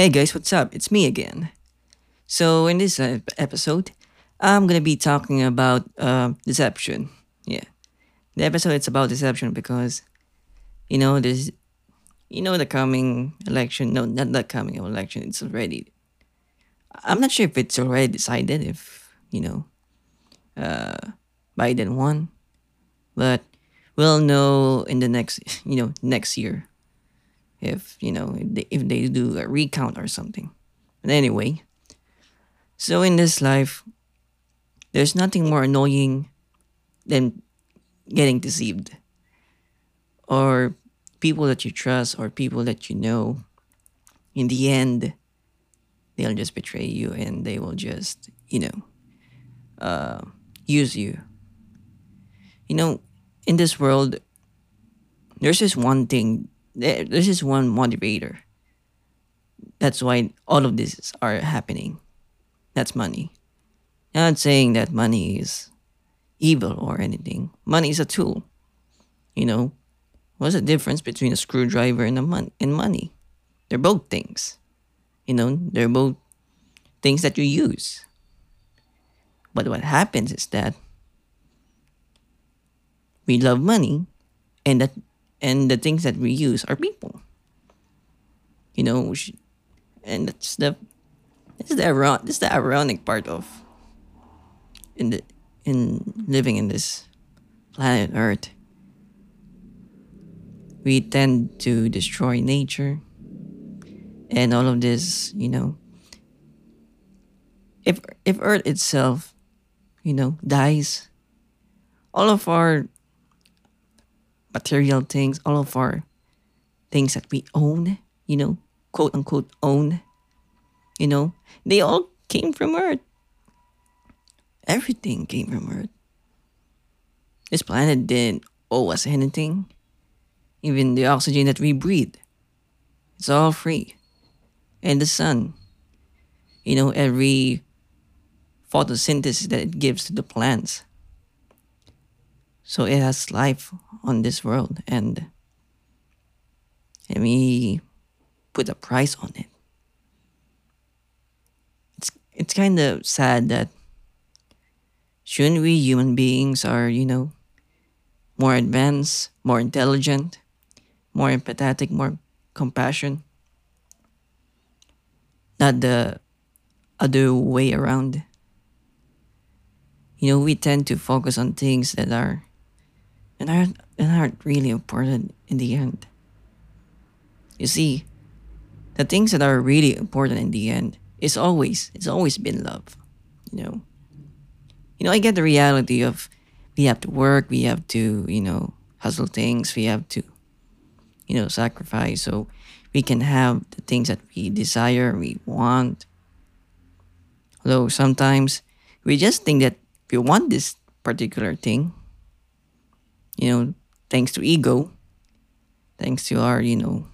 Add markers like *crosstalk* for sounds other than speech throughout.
Hey guys, what's up? It's me again. So, in this uh, episode, I'm gonna be talking about uh, deception. Yeah, the episode it's about deception because, you know, this, you know, the coming election. No, not the coming election. It's already. I'm not sure if it's already decided if you know, uh, Biden won, but we'll know in the next, *laughs* you know, next year if you know if they, do a recount or something. But anyway, so in this life, there's nothing more annoying than getting deceived, or people that you trust or people that you know. In the end, they'll just betray you and they will just you know uh, use you. You know, in this world, there's just one thing this is one motivator. That's why all of this are happening. That's money. Not saying that money is evil or anything. Money is a tool. You know, what's the difference between a screwdriver and a mon- and money? They're both things. You know, they're both things that you use. But what happens is that we love money and that and the things that we use are people. You know, and that's the this is the ironic this is the ironic part of in the in living in this planet Earth. We tend to destroy nature and all of this, you know. If if Earth itself, you know, dies, all of our material things, all of our things that we own, you know, quote unquote own, you know, they all came from Earth. Everything came from Earth. This planet didn't owe us anything. Even the oxygen that we breathe, it's all free. And the sun, you know, every photosynthesis that it gives to the plants, so it has life on this world and let me put a price on it. It's it's kind of sad that shouldn't we human beings are, you know, more advanced, more intelligent, more empathetic, more compassion. Not the other way around. You know, we tend to focus on things that are and aren't, and aren't really important in the end. You see, the things that are really important in the end is always it's always been love. You know. You know, I get the reality of we have to work, we have to, you know, hustle things, we have to, you know, sacrifice so we can have the things that we desire, we want. Although sometimes we just think that we want this particular thing, you know, thanks to ego, thanks to our, you know,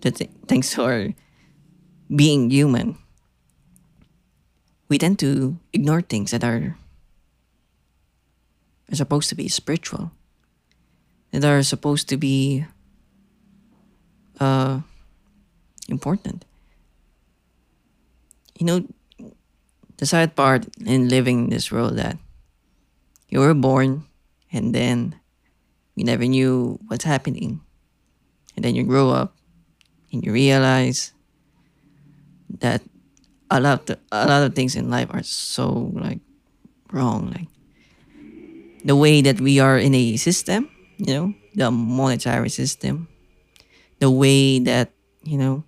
th- thanks to our being human, we tend to ignore things that are, are supposed to be spiritual, that are supposed to be uh, important. You know, the sad part in living in this world that you were born and then you never knew what's happening. And then you grow up and you realize that a lot of, a lot of things in life are so like wrong like the way that we are in a system you know the monetary system the way that you know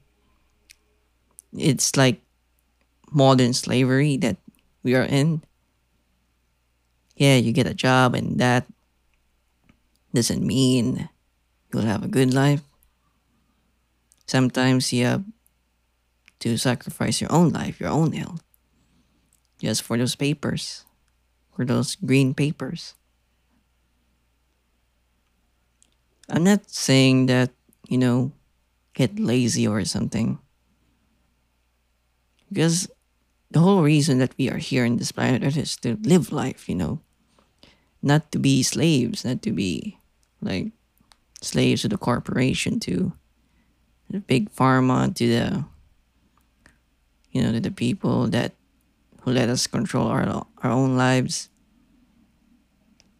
it's like modern slavery that we are in yeah, you get a job and that doesn't mean you'll have a good life. Sometimes you have to sacrifice your own life, your own health, just for those papers, for those green papers. I'm not saying that, you know, get lazy or something. Because the whole reason that we are here in this planet Earth is to live life, you know not to be slaves, not to be like slaves to the corporation, to the big pharma to the you know to the people that who let us control our our own lives.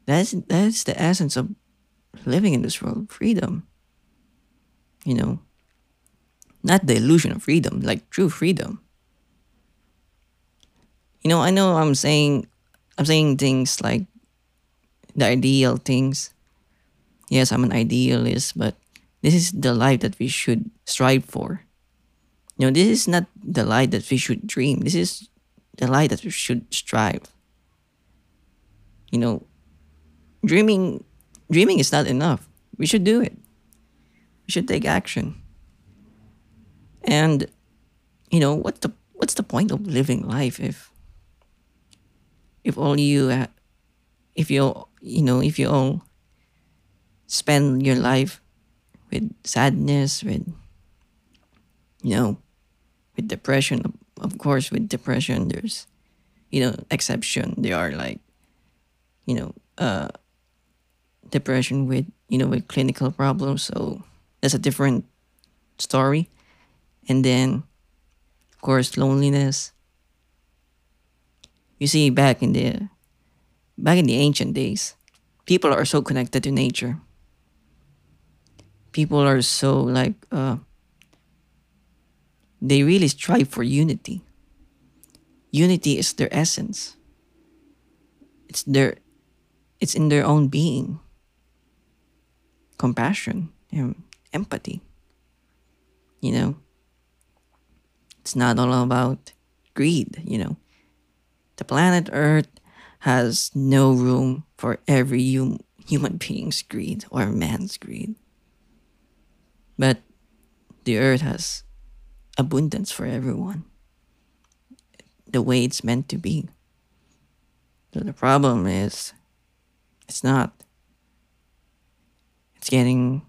That's that's the essence of living in this world, freedom. You know, not the illusion of freedom, like true freedom. You know, I know I'm saying I'm saying things like the ideal things. Yes, I'm an idealist, but this is the life that we should strive for. You know, this is not the life that we should dream. This is the life that we should strive. You know, dreaming dreaming is not enough. We should do it. We should take action. And you know, what the what's the point of living life if if all you if you you know if you all spend your life with sadness with you know with depression of, course with depression there's you know exception. There are like you know uh depression with you know with clinical problems. So that's a different story. And then of course loneliness. You see back in the back in the ancient days people are so connected to nature. People are so like uh they really strive for unity. Unity is their essence. It's their it's in their own being. Compassion and empathy you know? It's not all about greed you know? The planet earth has no room for every hum- human being's greed or man's greed. But the earth has abundance for everyone. The way it's meant to be. So the problem is it's not it's getting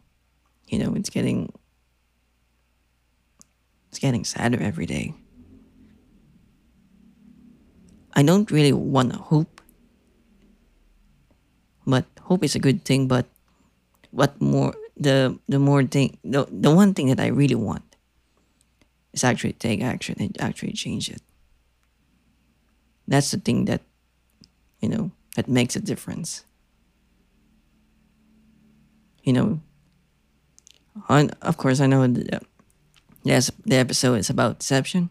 you know it's getting it's getting sadder every day. I don't really want to hope but hope is a good thing but what more the the more thing the, the one thing that i really want is actually take action and actually change it. That's the thing that you know that makes a difference. You know on of course i know the, yes the episode is about deception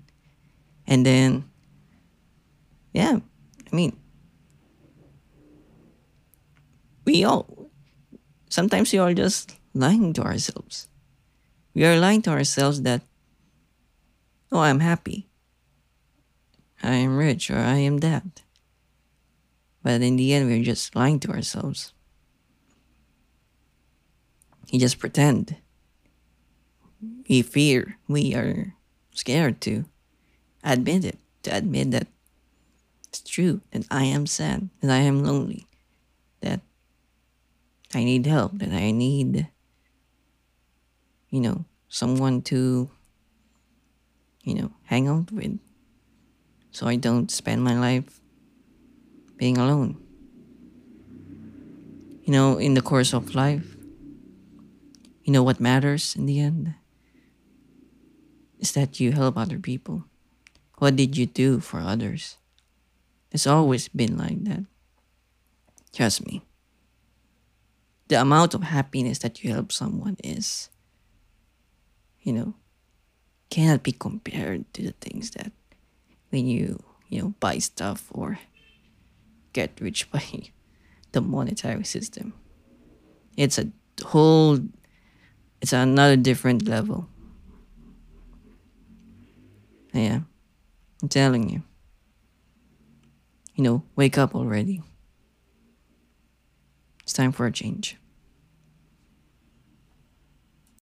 and then yeah i mean we all sometimes we are just lying to ourselves. We are lying to ourselves that oh i'm happy. I am rich or i am that. But in the end we're just lying to ourselves. We just pretend. We fear. We are scared to admit it to admit that it's true that i am sad that i am lonely i need help that i need you know someone to you know hang out with so i don't spend my life being alone you know in the course of life you know what matters in the end is that you help other people. What did you do for others? It's always been like that. Trust me. The amount of happiness that you help someone is, you know, cannot be compared to the things that when you, you know, buy stuff or get rich *laughs* by the monetary system. It's a whole, it's another different level. Yeah, I'm telling you. You know, wake up already. Time for a change.